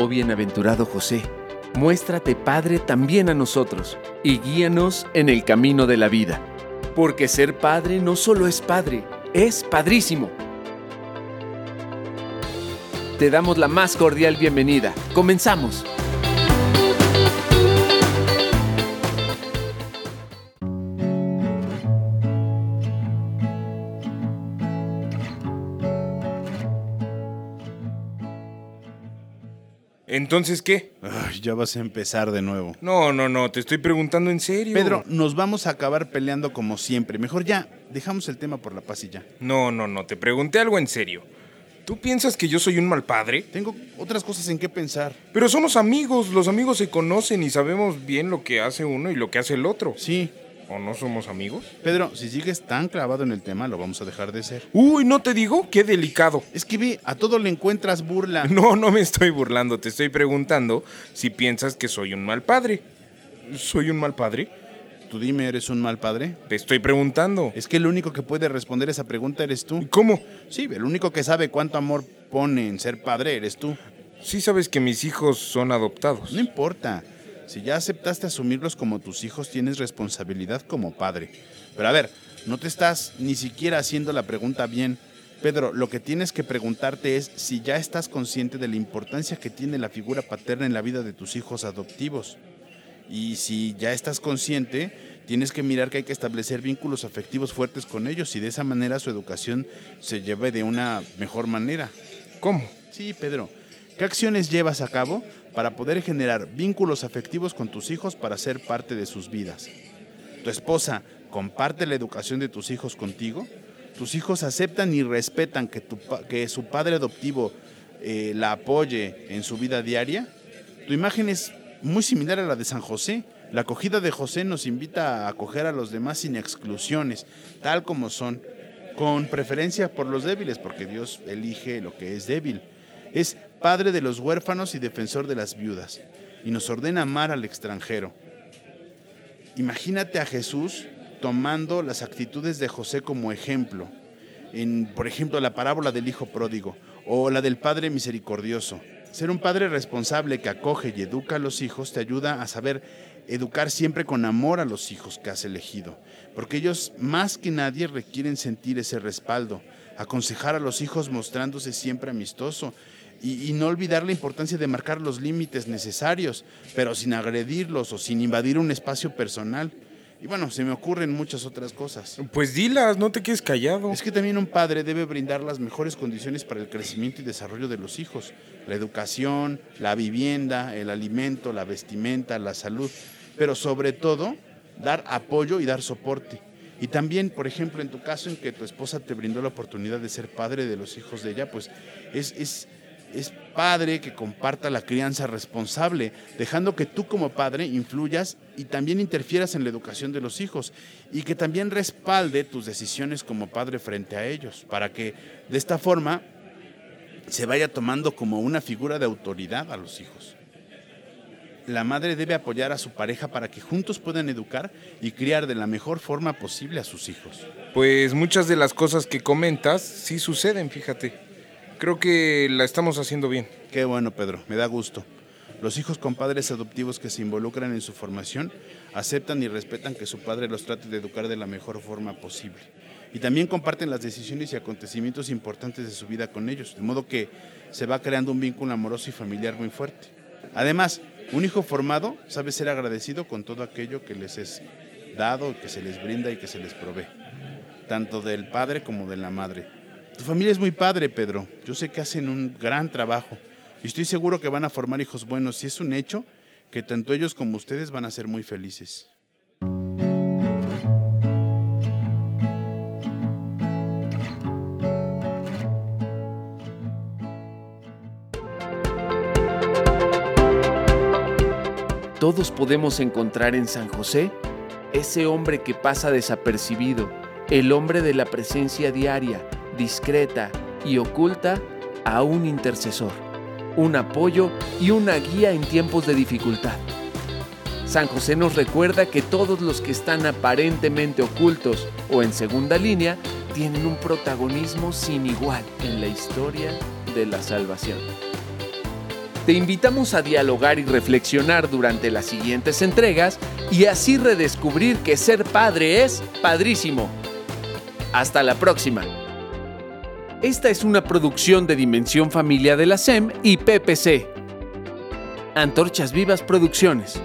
Oh bienaventurado José, muéstrate Padre también a nosotros y guíanos en el camino de la vida, porque ser Padre no solo es Padre, es Padrísimo. Te damos la más cordial bienvenida. Comenzamos. Entonces, ¿qué? Ay, ya vas a empezar de nuevo. No, no, no, te estoy preguntando en serio. Pedro, nos vamos a acabar peleando como siempre. Mejor ya, dejamos el tema por la paz y ya. No, no, no, te pregunté algo en serio. ¿Tú piensas que yo soy un mal padre? Tengo otras cosas en qué pensar. Pero somos amigos, los amigos se conocen y sabemos bien lo que hace uno y lo que hace el otro. Sí. ¿O no somos amigos? Pedro, si sigues tan clavado en el tema, lo vamos a dejar de ser. Uy, no te digo, qué delicado. Es que ve, a todo le encuentras burla. No, no me estoy burlando, te estoy preguntando si piensas que soy un mal padre. ¿Soy un mal padre? Tú dime, ¿eres un mal padre? Te estoy preguntando. Es que el único que puede responder esa pregunta eres tú. ¿Cómo? Sí, el único que sabe cuánto amor pone en ser padre eres tú. Sí sabes que mis hijos son adoptados. No importa. Si ya aceptaste asumirlos como tus hijos, tienes responsabilidad como padre. Pero a ver, no te estás ni siquiera haciendo la pregunta bien. Pedro, lo que tienes que preguntarte es si ya estás consciente de la importancia que tiene la figura paterna en la vida de tus hijos adoptivos. Y si ya estás consciente, tienes que mirar que hay que establecer vínculos afectivos fuertes con ellos y de esa manera su educación se lleve de una mejor manera. ¿Cómo? Sí, Pedro. ¿Qué acciones llevas a cabo para poder generar vínculos afectivos con tus hijos para ser parte de sus vidas? ¿Tu esposa comparte la educación de tus hijos contigo? ¿Tus hijos aceptan y respetan que, tu, que su padre adoptivo eh, la apoye en su vida diaria? Tu imagen es muy similar a la de San José. La acogida de José nos invita a acoger a los demás sin exclusiones, tal como son, con preferencia por los débiles, porque Dios elige lo que es débil. Es padre de los huérfanos y defensor de las viudas, y nos ordena amar al extranjero. Imagínate a Jesús tomando las actitudes de José como ejemplo, por ejemplo, la parábola del Hijo Pródigo o la del Padre Misericordioso. Ser un padre responsable que acoge y educa a los hijos te ayuda a saber educar siempre con amor a los hijos que has elegido, porque ellos más que nadie requieren sentir ese respaldo, aconsejar a los hijos mostrándose siempre amistoso y, y, no olvidar la importancia de marcar los límites necesarios, pero sin agredirlos o sin invadir un espacio personal. Y bueno, se me ocurren muchas otras cosas. Pues dilas, no te quedes callado. Es que también un padre debe brindar las mejores condiciones para el crecimiento y desarrollo de los hijos. La educación, la vivienda, el alimento, la vestimenta, la salud. Pero sobre todo, dar apoyo y dar soporte. Y también, por ejemplo, en tu caso en que tu esposa te brindó la oportunidad de ser padre de los hijos de ella, pues es, es, es padre que comparta la crianza responsable, dejando que tú como padre influyas y también interfieras en la educación de los hijos y que también respalde tus decisiones como padre frente a ellos, para que de esta forma se vaya tomando como una figura de autoridad a los hijos. La madre debe apoyar a su pareja para que juntos puedan educar y criar de la mejor forma posible a sus hijos. Pues muchas de las cosas que comentas sí suceden, fíjate. Creo que la estamos haciendo bien. Qué bueno, Pedro, me da gusto. Los hijos con padres adoptivos que se involucran en su formación aceptan y respetan que su padre los trate de educar de la mejor forma posible. Y también comparten las decisiones y acontecimientos importantes de su vida con ellos, de modo que se va creando un vínculo amoroso y familiar muy fuerte. Además, un hijo formado sabe ser agradecido con todo aquello que les es dado, que se les brinda y que se les provee, tanto del padre como de la madre. Tu familia es muy padre, Pedro. Yo sé que hacen un gran trabajo y estoy seguro que van a formar hijos buenos y es un hecho que tanto ellos como ustedes van a ser muy felices. Todos podemos encontrar en San José ese hombre que pasa desapercibido, el hombre de la presencia diaria, discreta y oculta a un intercesor, un apoyo y una guía en tiempos de dificultad. San José nos recuerda que todos los que están aparentemente ocultos o en segunda línea tienen un protagonismo sin igual en la historia de la salvación. Te invitamos a dialogar y reflexionar durante las siguientes entregas y así redescubrir que ser padre es padrísimo. Hasta la próxima. Esta es una producción de Dimensión Familia de la SEM y PPC. Antorchas Vivas Producciones.